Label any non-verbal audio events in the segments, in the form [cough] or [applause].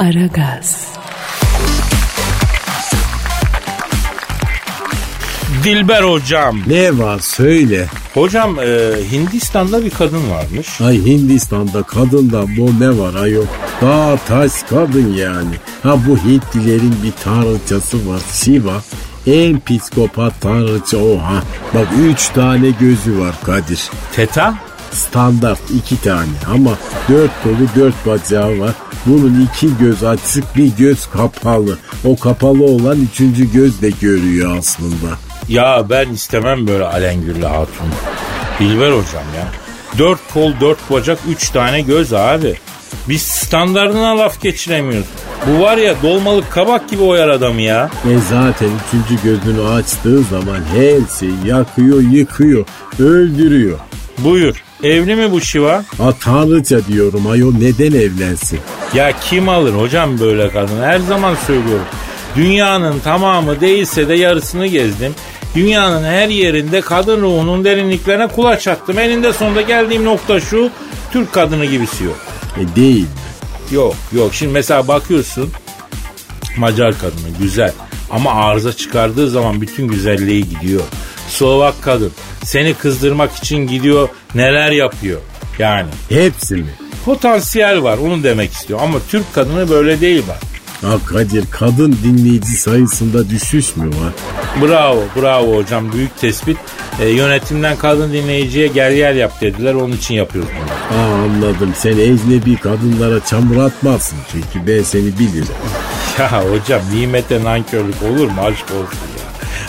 Aragaz. Dilber hocam. Ne var söyle. Hocam e, Hindistan'da bir kadın varmış. Ay Hindistan'da kadında bu ne var ayol? Dağ taş kadın yani. Ha bu Hintlilerin bir tanrıçası var Shiva. En psikopat tanrıça o ha. Bak üç tane gözü var Kadir. Teta? Standart iki tane ama dört kolu dört bacağı var. Bunun iki göz açık bir göz kapalı. O kapalı olan üçüncü göz de görüyor aslında. Ya ben istemem böyle alengürlü hatun. Dilber hocam ya. Dört kol, dört bacak, üç tane göz abi. Biz standartına laf geçiremiyoruz. Bu var ya dolmalık kabak gibi oyar adamı ya. E zaten üçüncü gözünü açtığı zaman her şeyi yakıyor, yıkıyor, öldürüyor. Buyur. Evli mi bu Şiva? Ha tanrıça diyorum ayol neden evlensin? Ya kim alır hocam böyle kadın? Her zaman söylüyorum. Dünyanın tamamı değilse de yarısını gezdim. Dünyanın her yerinde kadın ruhunun derinliklerine kulaç attım. Eninde sonunda geldiğim nokta şu. Türk kadını gibisi yok. E değil. Yok yok. Şimdi mesela bakıyorsun Macar kadını güzel. Ama arıza çıkardığı zaman bütün güzelliği gidiyor. Slovak kadın seni kızdırmak için gidiyor neler yapıyor. Yani Hepsi mi? potansiyel var onu demek istiyor. Ama Türk kadını böyle değil bak. Ha Kadir kadın dinleyici sayısında düşüş mü var? Bravo, bravo hocam. Büyük tespit. E, yönetimden kadın dinleyiciye gel yer yap dediler. Onun için yapıyoruz bunu. Ha anladım sen ecnebi kadınlara çamur atmazsın çünkü ben seni bilirim. [laughs] Ya hocam nimete nankörlük olur mu? Aşk olsun ya.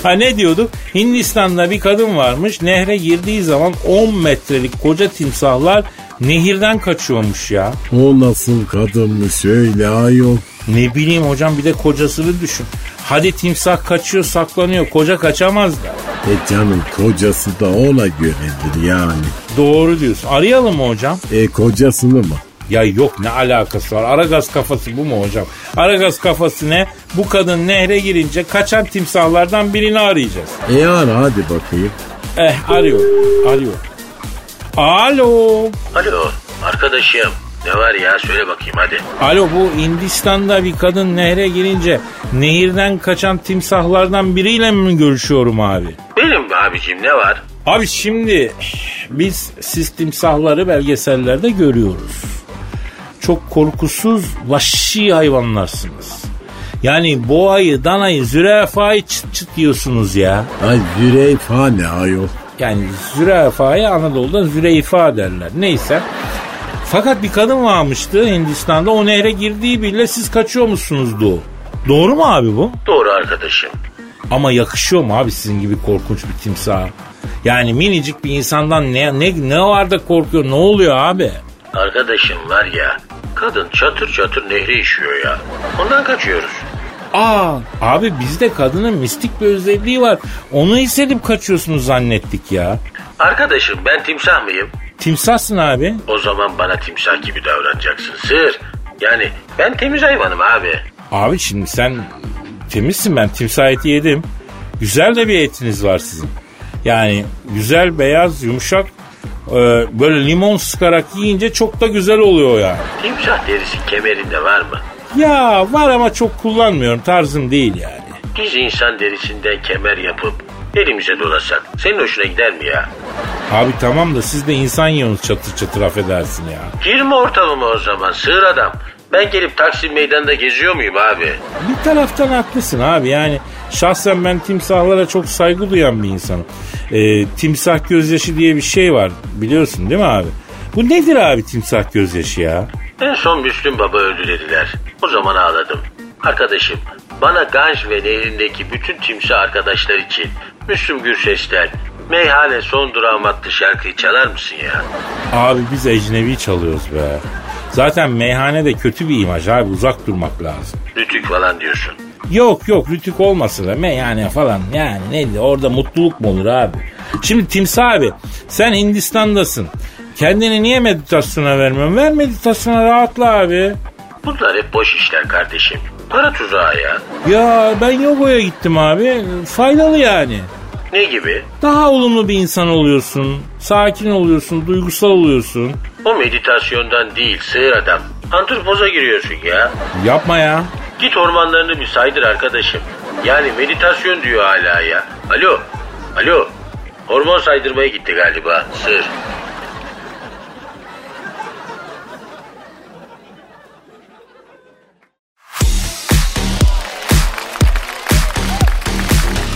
Ha ne diyorduk? Hindistan'da bir kadın varmış. Nehre girdiği zaman 10 metrelik koca timsahlar nehirden kaçıyormuş ya. O nasıl kadınmış söyle ayol. Ne bileyim hocam bir de kocasını düşün. Hadi timsah kaçıyor saklanıyor. Koca kaçamaz da. E canım kocası da ona göredir yani. Doğru diyorsun. Arayalım mı hocam? E kocasını mı? Ya yok ne alakası var? Aragaz kafası bu mu hocam? Aragaz kafası ne? Bu kadın nehre girince kaçan timsahlardan birini arayacağız. E ara hadi bakayım. Eh arıyor. Arıyor. Alo. Alo arkadaşım ne var ya söyle bakayım hadi. Alo bu Hindistan'da bir kadın nehre girince nehirden kaçan timsahlardan biriyle mi görüşüyorum abi? Benim abicim ne var? Abi şimdi biz siz timsahları belgesellerde görüyoruz. Çok korkusuz vahşi hayvanlarsınız. Yani boğayı, danayı, zürafayı çıt çıt yiyorsunuz ya. Ay züreyfa ne ayol. Yani zürafaya Anadolu'da züreyfa derler. Neyse. Fakat bir kadın varmıştı Hindistan'da. O nehre girdiği bile siz kaçıyor musunuzdu? Doğru mu abi bu? Doğru arkadaşım. Ama yakışıyor mu abi sizin gibi korkunç bir timsah? Yani minicik bir insandan ne ne ne var da korkuyor? Ne oluyor abi? Arkadaşım var ya kadın çatır çatır nehre işiyor ya. Ondan kaçıyoruz. Aa abi bizde kadının mistik bir özelliği var. Onu hissedip kaçıyorsunuz zannettik ya. Arkadaşım ben timsah mıyım? Timsahsın abi. O zaman bana timsah gibi davranacaksın sır. Yani ben temiz hayvanım abi. Abi şimdi sen temizsin ben timsah eti yedim. Güzel de bir etiniz var sizin. Yani güzel beyaz yumuşak böyle limon sıkarak yiyince çok da güzel oluyor yani. Timsah derisi kemerinde var mı? Ya var ama çok kullanmıyorum tarzım değil yani. Biz insan derisinden kemer yapıp elimize dolasak senin hoşuna gider mi ya? Abi tamam da siz de insan yiyorsunuz çatır çatır affedersin ya. Girme ortamıma o zaman sığır adam. Ben gelip Taksim Meydanı'nda geziyor muyum abi? Bir taraftan haklısın abi yani şahsen ben timsahlara çok saygı duyan bir insanım. Ee, timsah gözyaşı diye bir şey var biliyorsun değil mi abi? Bu nedir abi timsah gözyaşı ya? En son Müslüm Baba öldü dediler. O zaman ağladım. Arkadaşım bana Ganj ve nehrindeki bütün timsah arkadaşlar için Müslüm Gürses'ten Meyhane son durağım attı şarkıyı çalar mısın ya? Abi biz ecnebi çalıyoruz be. Zaten meyhanede kötü bir imaj abi uzak durmak lazım. Rütük falan diyorsun. Yok yok rütük olmasın da meyhane falan yani neydi orada mutluluk mu olur abi? Şimdi Timsah abi sen Hindistan'dasın. Kendini niye meditasyona vermiyorsun? Ver meditasyona rahatla abi. Bunlar hep boş işler kardeşim. Para tuzağı ya. Ya ben yogaya gittim abi. Faydalı yani. Ne gibi? Daha olumlu bir insan oluyorsun. Sakin oluyorsun, duygusal oluyorsun. O meditasyondan değil sığır adam. Antropoza giriyorsun ya. Yapma ya. Git ormanlarını bir saydır arkadaşım. Yani meditasyon diyor hala ya. Alo. Alo. Hormon saydırmaya gitti galiba sır.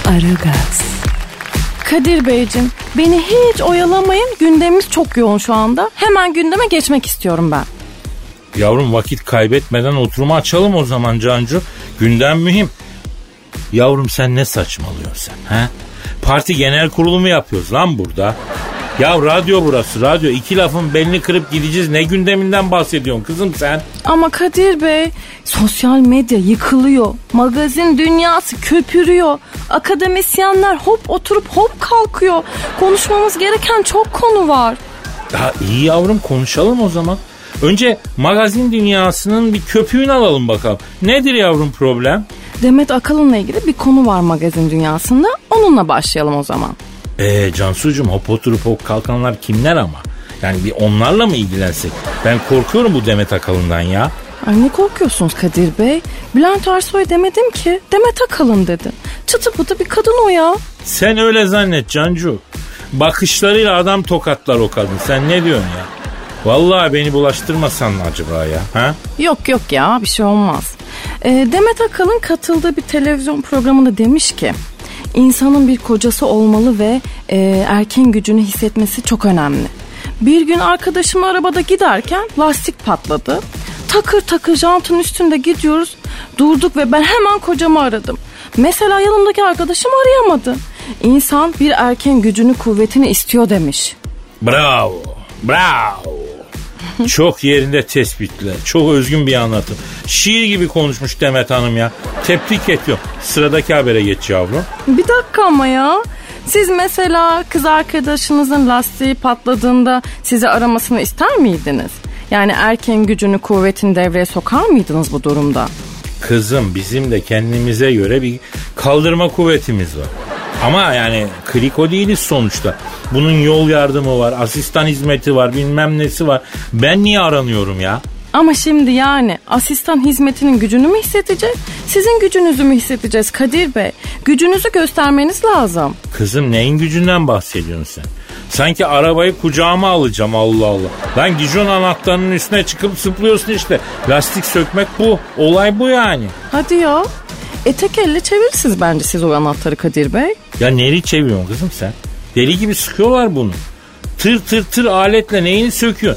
Aragaz. Kadir Beyciğim beni hiç oyalamayın gündemimiz çok yoğun şu anda. Hemen gündeme geçmek istiyorum ben. Yavrum vakit kaybetmeden oturumu açalım o zaman Cancu. Gündem mühim. Yavrum sen ne saçmalıyorsun sen? He? Parti genel kurulu mu yapıyoruz lan burada? Ya radyo burası radyo. iki lafın belini kırıp gideceğiz. Ne gündeminden bahsediyorsun kızım sen? Ama Kadir Bey sosyal medya yıkılıyor. Magazin dünyası köpürüyor. Akademisyenler hop oturup hop kalkıyor. Konuşmamız gereken çok konu var. Daha iyi yavrum konuşalım o zaman. Önce magazin dünyasının bir köpüğünü alalım bakalım. Nedir yavrum problem? Demet Akalın'la ilgili bir konu var magazin dünyasında. Onunla başlayalım o zaman. Eee Cansucuğum hop oturup hop kalkanlar kimler ama? Yani bir onlarla mı ilgilensek? Ben korkuyorum bu Demet Akalın'dan ya. Ay ne korkuyorsunuz Kadir Bey? Bülent Ersoy demedim ki. Demet Akalın dedim. Çıtı pıtı bir kadın o ya. Sen öyle zannet Cancu. Bakışlarıyla adam tokatlar o kadın. Sen ne diyorsun ya? Vallahi beni bulaştırmasan mı acaba ya? Ha? Yok yok ya bir şey olmaz. Ee, Demet Akalın katıldığı bir televizyon programında demiş ki insanın bir kocası olmalı ve e, erken gücünü hissetmesi çok önemli. Bir gün arkadaşım arabada giderken lastik patladı. Takır takır jantın üstünde gidiyoruz. Durduk ve ben hemen kocamı aradım. Mesela yanımdaki arkadaşım arayamadı. İnsan bir erken gücünü kuvvetini istiyor demiş. Bravo. Bravo. Çok yerinde tespitler. Çok özgün bir anlatım. Şiir gibi konuşmuş Demet Hanım ya. Tebrik ediyorum. Sıradaki habere geç yavrum. Bir dakika ama ya. Siz mesela kız arkadaşınızın lastiği patladığında sizi aramasını ister miydiniz? Yani erken gücünü kuvvetini devreye sokar mıydınız bu durumda? Kızım bizim de kendimize göre bir kaldırma kuvvetimiz var. Ama yani kriko değiliz sonuçta. Bunun yol yardımı var, asistan hizmeti var, bilmem nesi var. Ben niye aranıyorum ya? Ama şimdi yani asistan hizmetinin gücünü mü hissedeceğiz? Sizin gücünüzü mü hissedeceğiz Kadir Bey? Gücünüzü göstermeniz lazım. Kızım neyin gücünden bahsediyorsun sen? Sanki arabayı kucağıma alacağım Allah Allah. Lan gijon anahtarının üstüne çıkıp zıplıyorsun işte. Lastik sökmek bu. Olay bu yani. Hadi ya. E tek elle çevirirsiniz bence siz o anahtarı Kadir Bey. Ya neyi çeviriyorsun kızım sen? Deli gibi sıkıyorlar bunu. Tır tır tır aletle neyini söküyor?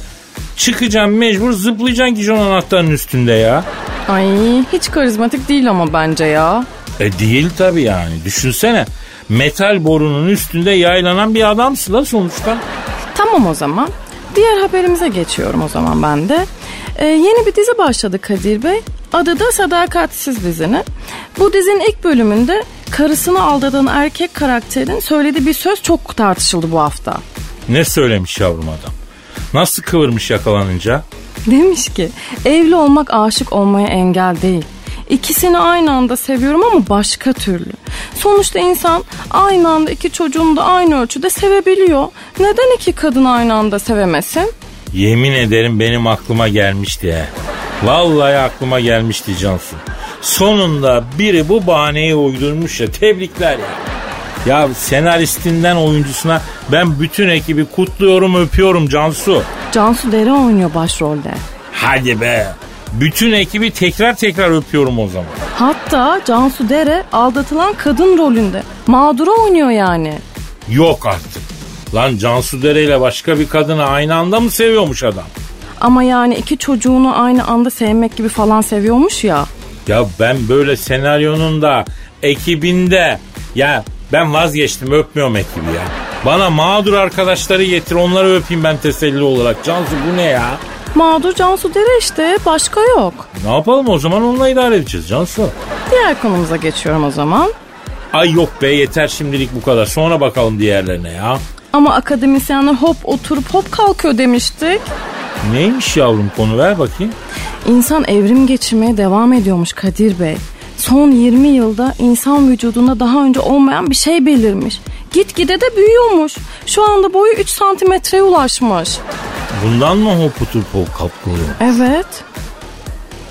Çıkacaksın mecbur zıplayacaksın gijon anahtarının üstünde ya. Ay hiç karizmatik değil ama bence ya. E değil tabii yani. Düşünsene. Metal borunun üstünde yaylanan bir adamsın da sonuçta. Tamam o zaman. Diğer haberimize geçiyorum o zaman ben de. Ee, yeni bir dizi başladı Kadir Bey. Adı da Sadakatsiz dizinin. Bu dizinin ilk bölümünde karısını aldatan erkek karakterin söylediği bir söz çok tartışıldı bu hafta. Ne söylemiş yavrum adam? Nasıl kıvırmış yakalanınca? Demiş ki evli olmak aşık olmaya engel değil. İkisini aynı anda seviyorum ama başka türlü. Sonuçta insan aynı anda iki çocuğunu da aynı ölçüde sevebiliyor. Neden iki kadın aynı anda sevemesin? Yemin ederim benim aklıma gelmişti he. Vallahi aklıma gelmişti Cansu. Sonunda biri bu bahaneyi uydurmuş ya tebrikler ya. Ya senaristinden oyuncusuna ben bütün ekibi kutluyorum öpüyorum Cansu. Cansu Dere oynuyor başrolde. Hadi be. Bütün ekibi tekrar tekrar öpüyorum o zaman. Hatta Cansu Dere aldatılan kadın rolünde. Mağdura oynuyor yani. Yok artık. Lan Cansu Dere ile başka bir kadını aynı anda mı seviyormuş adam? Ama yani iki çocuğunu aynı anda sevmek gibi falan seviyormuş ya. Ya ben böyle senaryonun da ekibinde ya ben vazgeçtim öpmüyorum ekibi ya. Bana mağdur arkadaşları getir onları öpeyim ben teselli olarak. Cansu bu ne ya? Mağdur Cansu Dere işte başka yok. Ne yapalım o zaman onunla idare edeceğiz Cansu. Diğer konumuza geçiyorum o zaman. Ay yok be yeter şimdilik bu kadar. Sonra bakalım diğerlerine ya. Ama akademisyenler hop oturup hop kalkıyor demiştik. Neymiş yavrum konu ver bakayım. İnsan evrim geçirmeye devam ediyormuş Kadir Bey. Son 20 yılda insan vücudunda daha önce olmayan bir şey belirmiş. Gitgide de büyüyormuş. Şu anda boyu 3 santimetreye ulaşmış. Bundan mı hoputur pop kalkıyor? Evet.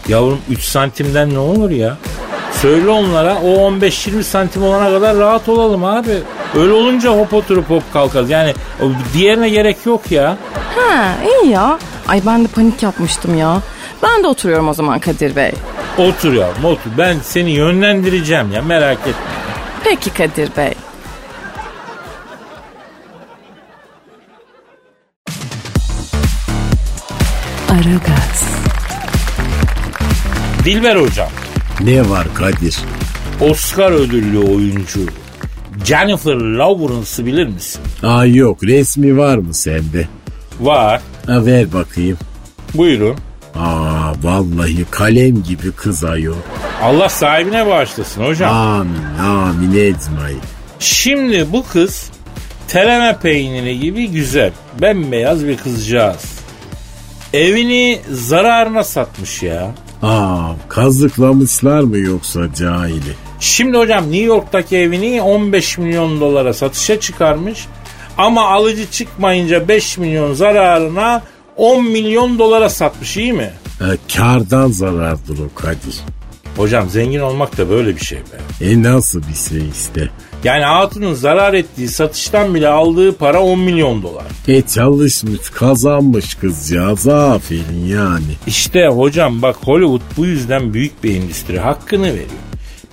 Yavrum 3 santimden ne olur ya? Söyle onlara o 15-20 santim olana kadar rahat olalım abi. Öyle olunca hop oturup hop kalkarız. Yani diğerine gerek yok ya. Ha iyi ya. Ay ben de panik yapmıştım ya. Ben de oturuyorum o zaman Kadir Bey. Otur yavrum otur. Ben seni yönlendireceğim ya merak etme. Peki Kadir Bey. Aragaz, Dilber hocam. Ne var Kadir? Oscar ödüllü oyuncu Jennifer Lawrence'ı bilir misin? Aa yok resmi var mı sende? Var. Ha ver bakayım. Buyurun. Aa vallahi kalem gibi kız ayol. Allah sahibine bağışlasın hocam. Amin amin ecmaîn. Şimdi bu kız teleme peyniri gibi güzel. Bembeyaz bir kızcağız. Evini zararına satmış ya. Aa kazıklamışlar mı yoksa cahili? Şimdi hocam New York'taki evini 15 milyon dolara satışa çıkarmış. Ama alıcı çıkmayınca 5 milyon zararına 10 milyon dolara satmış iyi mi? Ha, kardan zarardır o Kadir. Hocam zengin olmak da böyle bir şey be. E nasıl bir şey işte? Yani hatunun zarar ettiği satıştan bile aldığı para 10 milyon dolar. E çalışmış kazanmış kızcağız aferin yani. İşte hocam bak Hollywood bu yüzden büyük bir endüstri hakkını veriyor.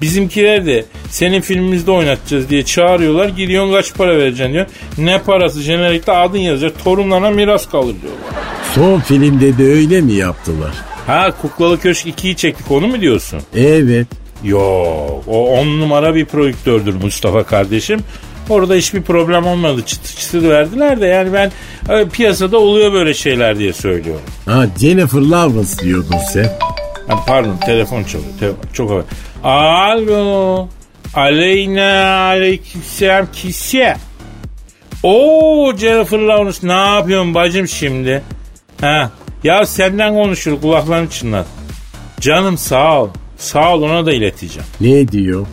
Bizimkiler de senin filmimizde oynatacağız diye çağırıyorlar. Gidiyorsun kaç para vereceksin diyor. Ne parası jenerikte adın yazıyor. Torunlarına miras kalır diyorlar. Son filmde de öyle mi yaptılar? Ha Kuklalı Köşk 2'yi çektik onu mu diyorsun? Evet. Yok o on numara bir prodüktördür Mustafa kardeşim. Orada hiçbir problem olmadı. Çıtı çıtı verdiler de yani ben e, piyasada oluyor böyle şeyler diye söylüyorum. Ha Jennifer Lawrence diyordun sen. Ha, pardon telefon çalıyor. Telefon, çok. Alo. Aleyna aleykümselam kisiye. Oo Jennifer Lawrence ne yapıyorsun bacım şimdi? Ha, ya senden konuşur kulaklarını çınlat. Canım sağ ol. Sağ ol ona da ileteceğim. Ne diyor?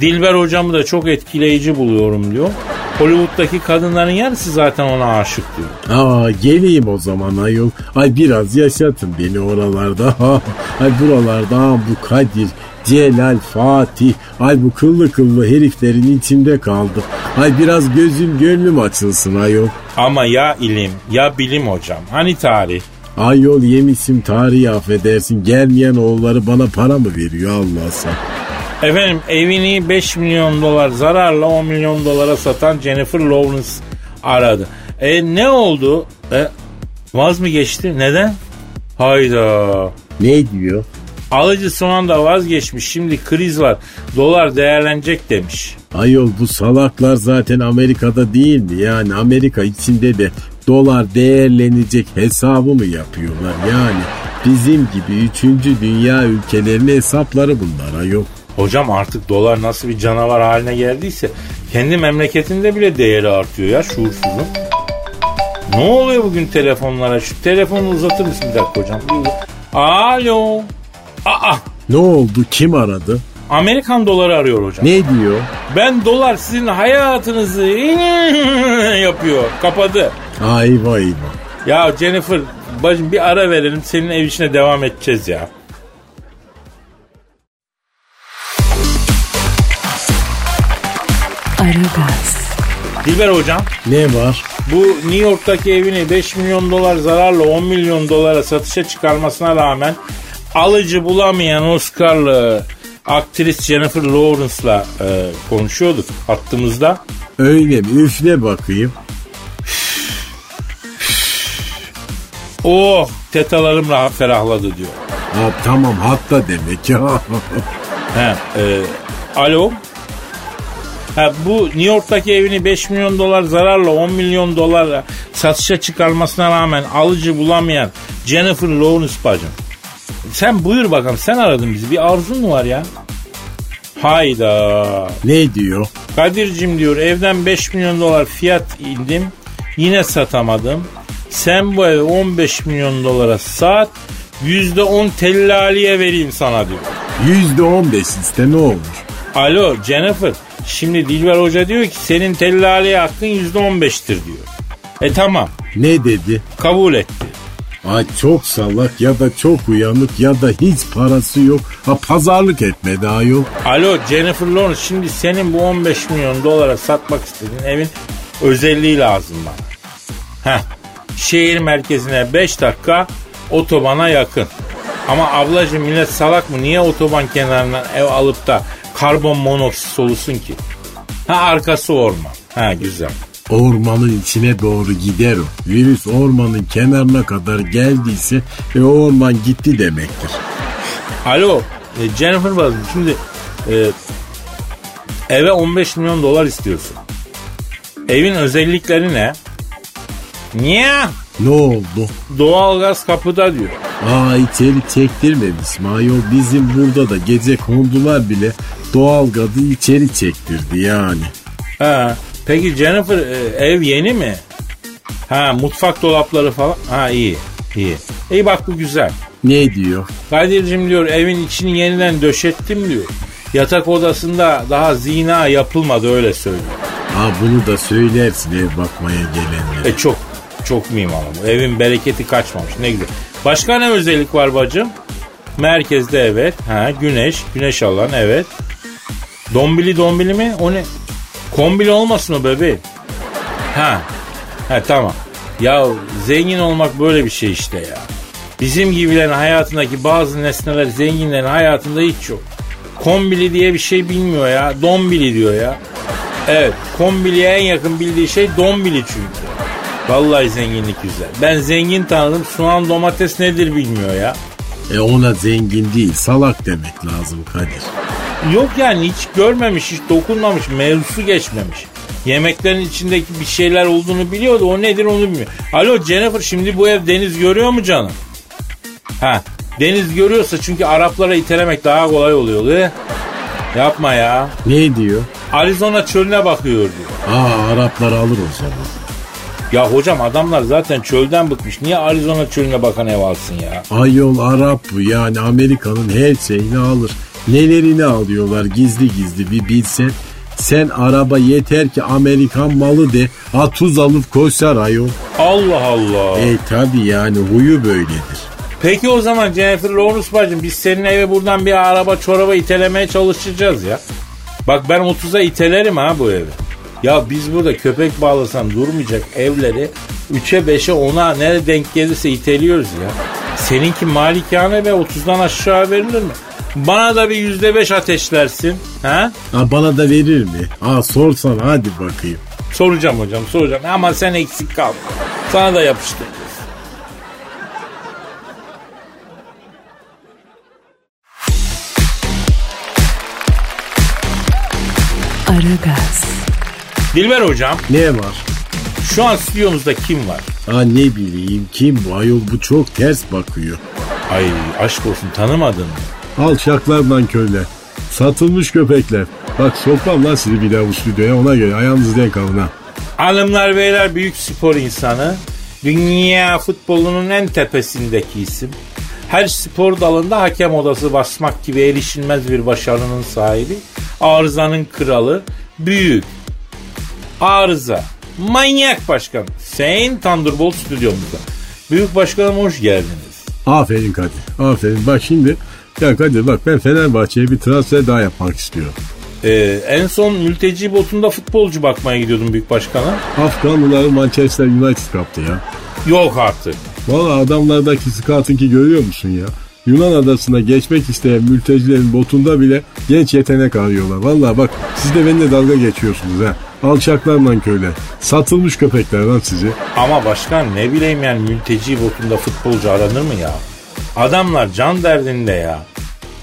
Dilber hocamı da çok etkileyici buluyorum diyor. Hollywood'daki kadınların yarısı zaten ona aşık diyor. Aa geleyim o zaman ayol. Ay biraz yaşatın beni oralarda. [laughs] Ay buralarda ha, bu Kadir, Celal, Fatih. Ay bu kıllı kıllı heriflerin içinde kaldı. Ay biraz gözüm gönlüm açılsın ayol. Ama ya ilim ya bilim hocam. Hani tarih? Ayol yemişim tarihi affedersin. Gelmeyen oğulları bana para mı veriyor Allah sen? Efendim evini 5 milyon dolar zararla 10 milyon dolara satan Jennifer Lawrence aradı. E ne oldu? E, vaz mı geçti? Neden? Hayda. Ne diyor? Alıcı son anda vazgeçmiş. Şimdi kriz var. Dolar değerlenecek demiş. Ayol bu salaklar zaten Amerika'da değil mi? Yani Amerika içinde de dolar değerlenecek hesabı mı yapıyorlar? Yani bizim gibi üçüncü dünya ülkelerinin hesapları bunlar ayol. Hocam artık dolar nasıl bir canavar haline geldiyse kendi memleketinde bile değeri artıyor ya şuursuzun. Ne oluyor bugün telefonlara? Şu telefonu uzatır mısın bir dakika hocam? Alo. Aa, Ne oldu? Kim aradı? Amerikan doları arıyor hocam. Ne diyor? Ben dolar sizin hayatınızı [laughs] yapıyor. Kapadı. Ayva eyvah. Ya Jennifer bacım bir ara verelim senin ev işine devam edeceğiz ya. Aragaz, Dilber hocam Ne var? bu New York'taki evini 5 milyon dolar zararla 10 milyon dolara satışa çıkarmasına rağmen alıcı bulamayan Oscar'lı aktris Jennifer Lawrence'la e, konuşuyorduk hattımızda. Öyle mi? Üfle bakayım. Oh tetalarım rahat ferahladı diyor. Ha, tamam hatta demek ya. [laughs] He, e, alo. Ha, bu New York'taki evini 5 milyon dolar zararla 10 milyon dolarla satışa çıkarmasına rağmen alıcı bulamayan Jennifer Lawrence bacım. Sen buyur bakalım sen aradın bizi bir arzun mu var ya? Hayda. ne diyor? Kadir'cim diyor evden 5 milyon dolar fiyat indim yine satamadım. Sen bu evi 15 milyon dolara sat %10 tellaliye vereyim sana diyor. Yüzde on beş iste ne olur? Alo Jennifer. Şimdi Dilber Hoca diyor ki senin tellaliye hakkın %15'tir diyor. E tamam Ne dedi? kabul etti. Ay çok salak ya da çok uyanık ya da hiç parası yok. Ha pazarlık etmedi ayol. Alo Jennifer Lawrence şimdi senin bu 15 milyon dolara satmak istediğin evin özelliği lazım bana. Heh, şehir merkezine 5 dakika otobana yakın. Ama ablacığım millet salak mı? Niye otoban kenarından ev alıp da karbon monoksit solusun ki? Ha arkası orman. Ha güzel. Ormanın içine doğru gider o. Virüs ormanın kenarına kadar geldiyse e, o orman gitti demektir. Alo e, Jennifer Baz şimdi e, eve 15 milyon dolar istiyorsun. Evin özellikleri ne? Niye? Ne oldu? Doğalgaz kapıda diyor. Aa içeri çektirmemiş mi ayol? Bizim burada da gece kondular bile doğalgazı içeri çektirdi yani. Ha, peki Jennifer e, ev yeni mi? Ha mutfak dolapları falan. Ha iyi iyi. İyi bak bu güzel. Ne diyor? Kadir'cim diyor evin içini yeniden döşettim diyor. Yatak odasında daha zina yapılmadı öyle söylüyor. Ha bunu da söylersin ev bakmaya gelenlere. E çok çok miyim ama bu. Evin bereketi kaçmamış ne güzel. Başka ne özellik var bacım? Merkezde evet. Ha güneş. Güneş alan evet. Dombili dombili mi? O ne? Kombili olmasın o bebeğim. Ha. Ha tamam. Ya zengin olmak böyle bir şey işte ya. Bizim gibilerin hayatındaki bazı nesneler zenginlerin hayatında hiç yok. Kombili diye bir şey bilmiyor ya. Dombili diyor ya. Evet kombiliye en yakın bildiği şey dombili çünkü. Vallahi zenginlik güzel. Ben zengin tanıdım soğan domates nedir bilmiyor ya. E ona zengin değil salak demek lazım Kadir. Yok yani hiç görmemiş, hiç dokunmamış, mevzusu geçmemiş. Yemeklerin içindeki bir şeyler olduğunu biliyordu. O nedir onu bilmiyor. Alo Jennifer şimdi bu ev deniz görüyor mu canım? Ha deniz görüyorsa çünkü Araplara itelemek daha kolay oluyor. He? Yapma ya. Ne diyor? Arizona çölüne bakıyor diyor. Aa Araplar alır o zaman. Ya hocam adamlar zaten çölden bıkmış. Niye Arizona çölüne bakan ev alsın ya? Ayol Arap bu yani Amerika'nın her şeyini alır. Nelerini alıyorlar gizli gizli bir bilsen. Sen araba yeter ki Amerikan malı de. Ha tuz alıp koşar ayol. Allah Allah. E tabi yani huyu böyledir. Peki o zaman Jennifer Lawrence bacım biz senin eve buradan bir araba çoraba itelemeye çalışacağız ya. Bak ben 30'a itelerim ha bu evi. Ya biz burada köpek bağlasan durmayacak evleri 3'e 5'e 10'a nereye denk gelirse iteliyoruz ya. Seninki malikane ve 30'dan aşağı verilir mi? Bana da bir yüzde beş ateşlersin. Ha? Ha bana da verir mi? Ha sorsan hadi bakayım. Soracağım hocam soracağım ama sen eksik kal. Sana da yapıştır. Aragaz, Dilber hocam Ne var? şu an stüdyomuzda kim var? Ha ne bileyim kim bu ayol bu çok ters bakıyor. Ay aşk olsun tanımadın mı? Alçaklardan köyler. Satılmış köpekler. Bak sokmam lan sizi bir daha bu stüdyoya ona göre ayağınızı denk alın ha. Hanımlar beyler büyük spor insanı. Dünya futbolunun en tepesindeki isim. Her spor dalında hakem odası basmak gibi erişilmez bir başarının sahibi. Arızanın kralı. Büyük. Arıza. Manyak başkan. Sayın Thunderbolt stüdyomuzda. Büyük başkanım hoş geldiniz. Aferin Kadir. Aferin. Bak şimdi ya Kadir bak ben Fenerbahçe'ye bir transfer daha yapmak istiyorum. Ee, en son mülteci botunda futbolcu bakmaya gidiyordum büyük başkana. Afganlıları Manchester United kaptı ya. Yok artık. Valla adamlardaki scouting'i görüyor musun ya? Yunan adasına geçmek isteyen mültecilerin botunda bile genç yetenek arıyorlar. Valla bak siz de benimle dalga geçiyorsunuz ha. Alçaklar lan köyler. Satılmış köpekler lan sizi. Ama başkan ne bileyim yani mülteci botunda futbolcu aranır mı ya? Adamlar can derdinde ya.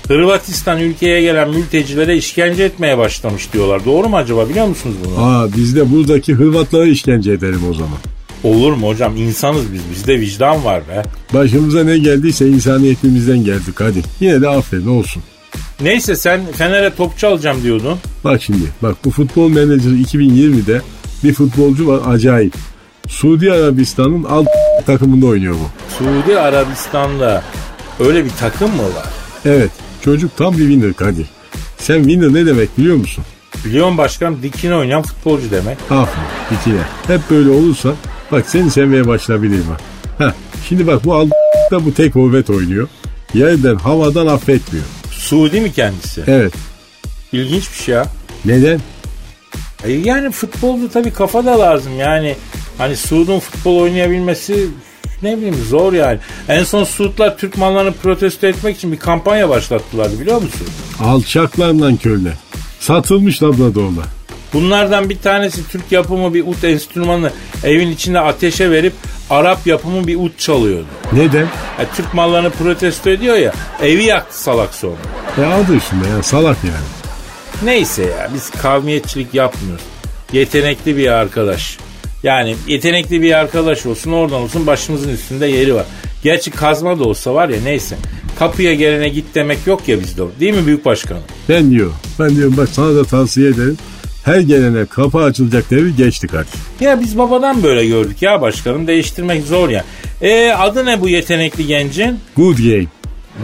Hırvatistan ülkeye gelen mültecilere işkence etmeye başlamış diyorlar. Doğru mu acaba biliyor musunuz bunu? Aa biz de buradaki Hırvatlara işkence edelim o zaman. Olur mu hocam? İnsanız biz. Bizde vicdan var be. Başımıza ne geldiyse insaniyetimizden geldik hadi. Yine de aferin olsun. Neyse sen Fener'e topçu alacağım diyordun. Bak şimdi bak bu futbol menajeri 2020'de bir futbolcu var acayip. Suudi Arabistan'ın alt takımında oynuyor bu. Suudi Arabistan'da öyle bir takım mı var? Evet çocuk tam bir winner Kadir. Sen winner ne demek biliyor musun? Biliyorum başkanım dikine oynayan futbolcu demek. Aferin dikine. Hep böyle olursa Bak seni sevmeye başlayabilirim ha. Heh, şimdi bak bu da bu tek kuvvet oynuyor. Yerden havadan affetmiyor. Suudi mi kendisi? Evet. İlginç bir şey ya. Neden? E yani futbolda tabii kafa da lazım yani. Hani Suud'un futbol oynayabilmesi ne bileyim zor yani. En son Suudlar Türk mallarını protesto etmek için bir kampanya başlattılar biliyor musun? Alçaklarla köle. Satılmış Labrador'la. Bunlardan bir tanesi Türk yapımı bir ut enstrümanı evin içinde ateşe verip Arap yapımı bir ut çalıyordu. Neden? Ya Türk mallarını protesto ediyor ya evi yaktı salak sonra. E adı üstünde ya salak yani. Neyse ya biz kavmiyetçilik yapmıyoruz. Yetenekli bir arkadaş. Yani yetenekli bir arkadaş olsun oradan olsun başımızın üstünde yeri var. Gerçi kazma da olsa var ya neyse. Kapıya gelene git demek yok ya bizde. Değil mi büyük başkanım? Ben diyor. Ben diyorum bak sana da tavsiye ederim. Her gelene kapı açılacak devir geçtik artık. Ya biz babadan böyle gördük ya başkanım. Değiştirmek zor ya. E adı ne bu yetenekli gencin? Good game.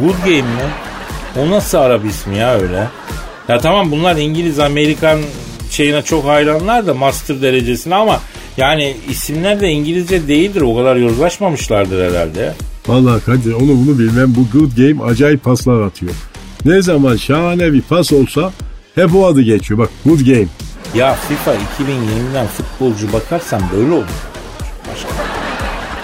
Good Game mi? O nasıl Arap ismi ya öyle? Ya tamam bunlar İngiliz, Amerikan şeyine çok hayranlar da master derecesine ama yani isimler de İngilizce değildir. O kadar yozlaşmamışlardır herhalde. Vallahi Kadir onu bunu bilmem bu good game acayip paslar atıyor. Ne zaman şahane bir pas olsa hep o adı geçiyor. Bak good game. Ya FIFA 2020'den futbolcu bakarsan böyle olur. Başka.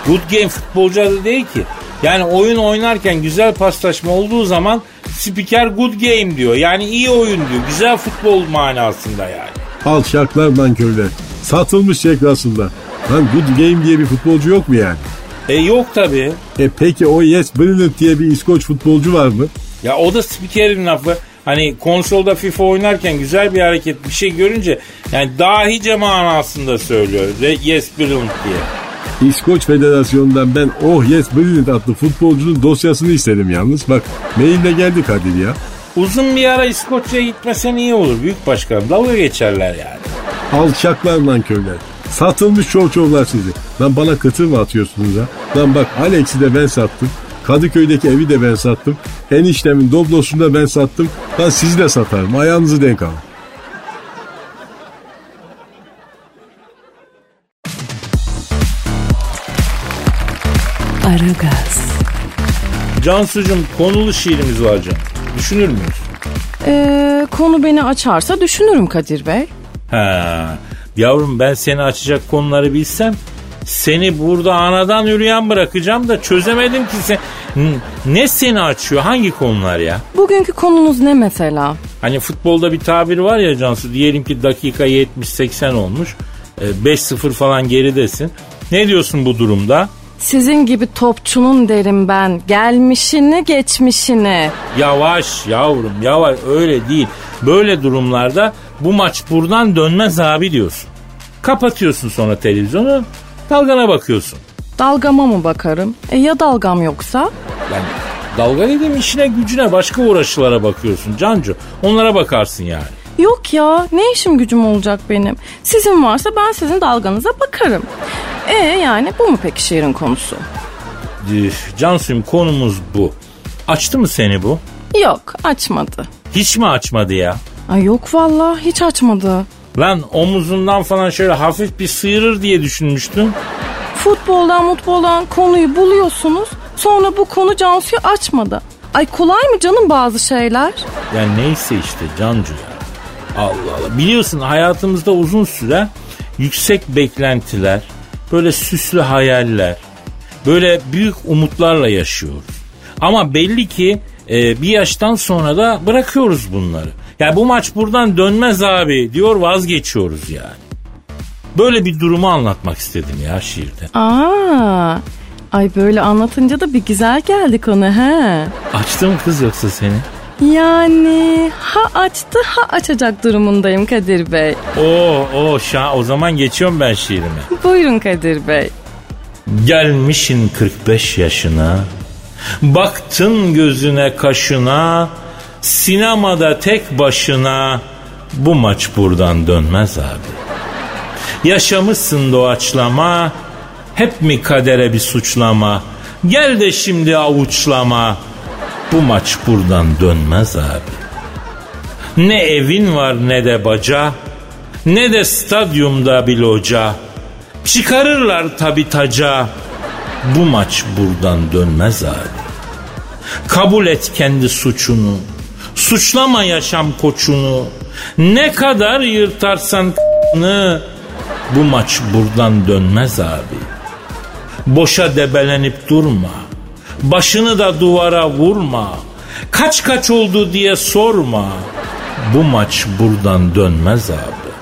Good game futbolcu adı değil ki. Yani oyun oynarken güzel paslaşma olduğu zaman spiker good game diyor. Yani iyi oyun diyor. Güzel futbol manasında yani. Alçaklar nankörler. Satılmış ekrasında. Lan good game diye bir futbolcu yok mu yani? E yok tabi. E peki o Yes Brilliant diye bir İskoç futbolcu var mı? Ya o da spikerin lafı. Hani konsolda FIFA oynarken güzel bir hareket bir şey görünce yani dahice manasında söylüyor. Yes brilliant diye. İskoç Federasyonu'ndan ben Oh Yes Brilliant adlı futbolcunun dosyasını istedim yalnız. Bak maille geldi Kadir ya. Uzun bir ara İskoçya'ya gitmesen iyi olur büyük başkanım. Dalga geçerler yani. Alçaklar nankörler. Satılmış çovçovlar sizi. Lan bana kıtır mı atıyorsunuz ha? Lan bak Alex'i de ben sattım. Kadıköy'deki evi de ben sattım. Eniştemin doblosunu da ben sattım. Lan sizi de satarım. Ayağınızı denk alın. Aragaz, Cansucuğum konulu şiirimiz var can. Düşünür müyüz? Ee, konu beni açarsa düşünürüm Kadir Bey. Ha, yavrum ben seni açacak konuları bilsem seni burada anadan yürüyen bırakacağım da çözemedim ki sen. Ne seni açıyor? Hangi konular ya? Bugünkü konunuz ne mesela? Hani futbolda bir tabir var ya Cansu diyelim ki dakika 70-80 olmuş. E, 5-0 falan geridesin. Ne diyorsun bu durumda? Sizin gibi topçunun derim ben. Gelmişini geçmişini. Yavaş yavrum yavaş öyle değil. Böyle durumlarda bu maç buradan dönmez abi diyorsun. Kapatıyorsun sonra televizyonu dalgana bakıyorsun. Dalgama mı bakarım? E ya dalgam yoksa? Yani dalga dediğim işine gücüne başka uğraşılara bakıyorsun Cancu. Onlara bakarsın yani. Yok ya ne işim gücüm olacak benim? Sizin varsa ben sizin dalganıza bakarım. E yani bu mu peki şiirin konusu? Üf, Cansu'yum konumuz bu. Açtı mı seni bu? Yok açmadı. Hiç mi açmadı ya? Ay yok vallahi hiç açmadı. Lan omuzundan falan şöyle hafif bir sıyırır diye düşünmüştüm. Futboldan mutboldan konuyu buluyorsunuz. Sonra bu konu Cansu'yu açmadı. Ay kolay mı canım bazı şeyler? Ya neyse işte Cancu ya. Allah Allah. Biliyorsun hayatımızda uzun süre yüksek beklentiler, böyle süslü hayaller, böyle büyük umutlarla yaşıyoruz. Ama belli ki e, bir yaştan sonra da bırakıyoruz bunları. Ya bu maç buradan dönmez abi diyor vazgeçiyoruz yani. Böyle bir durumu anlatmak istedim ya şiirde. Aa, ay böyle anlatınca da bir güzel geldi konu he. Açtı mı kız yoksa seni? Yani ha açtı ha açacak durumundayım Kadir Bey. Oo, o şa o zaman geçiyorum ben şiirime. Buyurun Kadir Bey. Gelmişin 45 yaşına, baktın gözüne kaşına, sinemada tek başına, bu maç buradan dönmez abi. Yaşamışsın doğaçlama, hep mi kadere bir suçlama, gel de şimdi avuçlama, bu maç buradan dönmez abi. Ne evin var ne de baca, ne de stadyumda bir loca. Çıkarırlar tabi taca. Bu maç buradan dönmez abi. Kabul et kendi suçunu. Suçlama yaşam koçunu. Ne kadar yırtarsan bu maç buradan dönmez abi. Boşa debelenip durma. Başını da duvara vurma. Kaç kaç oldu diye sorma. Bu maç buradan dönmez abi.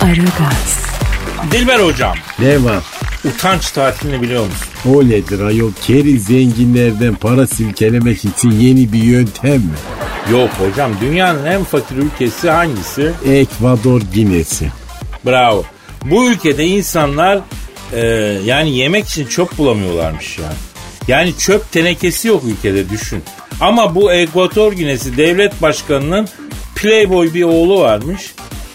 Aragaz, Dilber hocam, Ne var? Utanç tatilini biliyor musun? O nedir ayol? Keri zenginlerden para silkelemek için yeni bir yöntem mi? Yok hocam, dünyanın en fakir ülkesi hangisi? Ekvador Ginesi. Bravo. Bu ülkede insanlar e, yani yemek için çöp bulamıyorlarmış yani. Yani çöp tenekesi yok ülkede düşün. Ama bu Ekvator Ginesi devlet başkanının playboy bir oğlu varmış.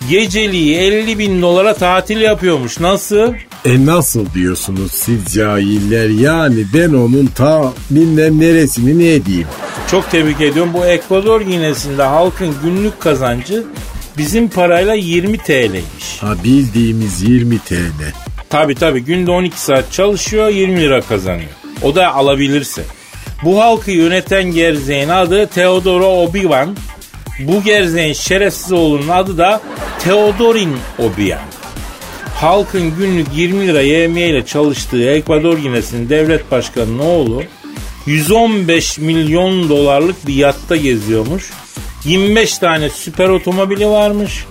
Geceliği 50 bin dolara tatil yapıyormuş. Nasıl? E nasıl diyorsunuz siz cahiller? Yani ben onun ta bilmem neresini ne diyeyim? Çok tebrik ediyorum. Bu Ekvador Ginesi'nde halkın günlük kazancı bizim parayla 20 TL'ymiş. Ha bildiğimiz 20 TL. Tabi tabi günde 12 saat çalışıyor 20 lira kazanıyor. O da alabilirse. Bu halkı yöneten gerzeğin adı Teodoro Obivan. Bu gerzeğin şerefsiz oğlunun adı da Teodorin Obivan. Halkın günlük 20 lira ile çalıştığı Ekvador Ginesi'nin devlet başkanının oğlu 115 milyon dolarlık bir yatta geziyormuş. 25 tane süper otomobili varmış.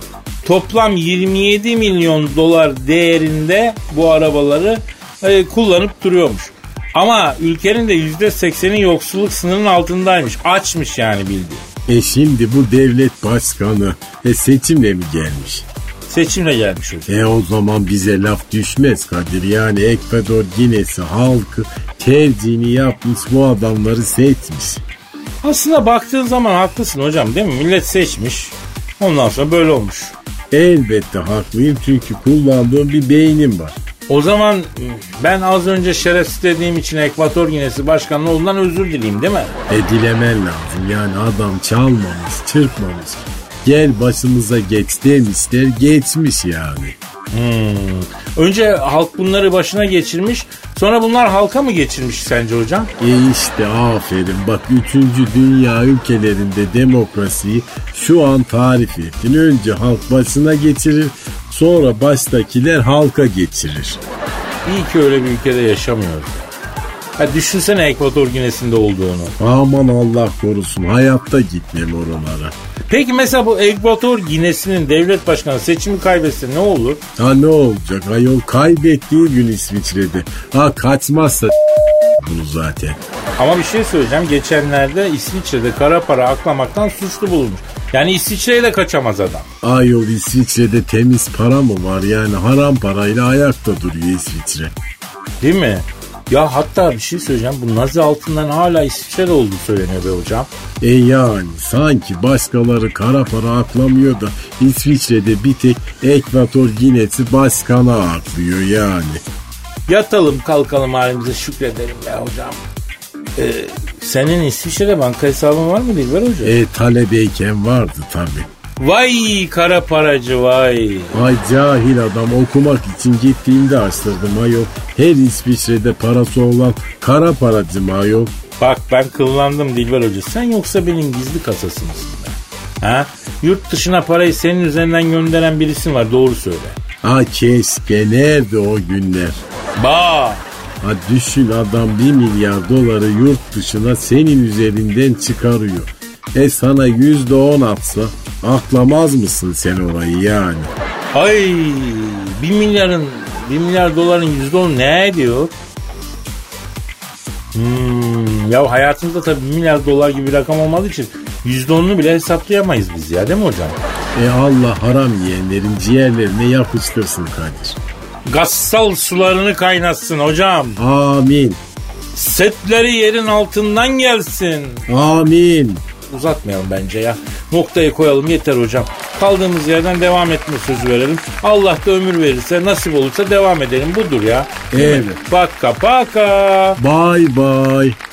Toplam 27 milyon dolar değerinde bu arabaları e, kullanıp duruyormuş. Ama ülkenin de %80'i yoksulluk sınırının altındaymış. Açmış yani bildiğin. E şimdi bu devlet başkanı e seçimle mi gelmiş? Seçimle gelmiş hocam. E o zaman bize laf düşmez Kadir. Yani Ekvador Ginesi halkı tercihini yapmış bu adamları seçmiş. Aslında baktığın zaman haklısın hocam değil mi? Millet seçmiş. Ondan sonra böyle olmuş. Elbette haklıyım çünkü kullandığım bir beynim var. O zaman ben az önce şerefsiz dediğim için Ekvator Ginesi Başkanı'nın olduğundan özür dileyim değil mi? E dilemen lazım yani adam çalmamış, çırpmamış. Gel başımıza geç demişler geçmiş yani. Hmm. Önce halk bunları başına geçirmiş sonra bunlar halka mı geçirmiş sence hocam? E işte aferin bak 3. dünya ülkelerinde demokrasiyi şu an tarif ettin. Önce halk başına geçirir sonra baştakiler halka geçirir. İyi ki öyle bir ülkede yaşamıyoruz. Ha düşünsene Ekvator Ginesi'nde olduğunu. Aman Allah korusun hayatta gitmem oralara. Peki mesela bu Ekvator Ginesi'nin devlet başkanı seçimi kaybetse ne olur? Ha ne olacak ayol kaybettiği gün İsviçre'de. Ha kaçmazsa bunu zaten. Ama bir şey söyleyeceğim. Geçenlerde İsviçre'de kara para aklamaktan suçlu bulunmuş. Yani İsviçre'ye de kaçamaz adam. Ayol İsviçre'de temiz para mı var? Yani haram parayla ayakta duruyor İsviçre. Değil mi? Ya hatta bir şey söyleyeceğim. Bu Nazi altından hala İsviçre'de olduğu söyleniyor be hocam. E yani sanki başkaları kara para aklamıyor da İsviçre'de bir tek Ekvator Ginesi başkana aklıyor yani. Yatalım kalkalım halimize şükredelim be hocam. Ee, senin İsviçre'de banka hesabın var mı Dilber hocam? E talebeyken vardı tabi. Vay kara paracı vay. Ay cahil adam okumak için gittiğimde açtırdım ayol. Her İsviçre'de parası olan kara paracı ayol? Bak ben kıllandım Dilber Hoca. Sen yoksa benim gizli kasası mısın be? Ha? Yurt dışına parayı senin üzerinden gönderen birisi var doğru söyle. Ha keşke nerede o günler? Ba. Ha düşün adam bir milyar doları yurt dışına senin üzerinden çıkarıyor. E sana yüzde on atsa aklamaz mısın sen orayı yani? Ay bir milyarın bir milyar doların yüzde on ne ediyor? Hmm, ya hayatımızda tabii bir milyar dolar gibi bir rakam olmadığı için yüzde onunu bile hesaplayamayız biz ya değil mi hocam? E Allah haram yiyenlerin ciğerlerine yapıştırsın Kadir. Gassal sularını kaynatsın hocam. Amin. Setleri yerin altından gelsin. Amin. Uzatmayalım bence ya. Noktayı koyalım yeter hocam. Kaldığımız yerden devam etme sözü verelim. Allah da ömür verirse nasip olursa devam edelim. Budur ya. Evet. Paka paka. Bye bye.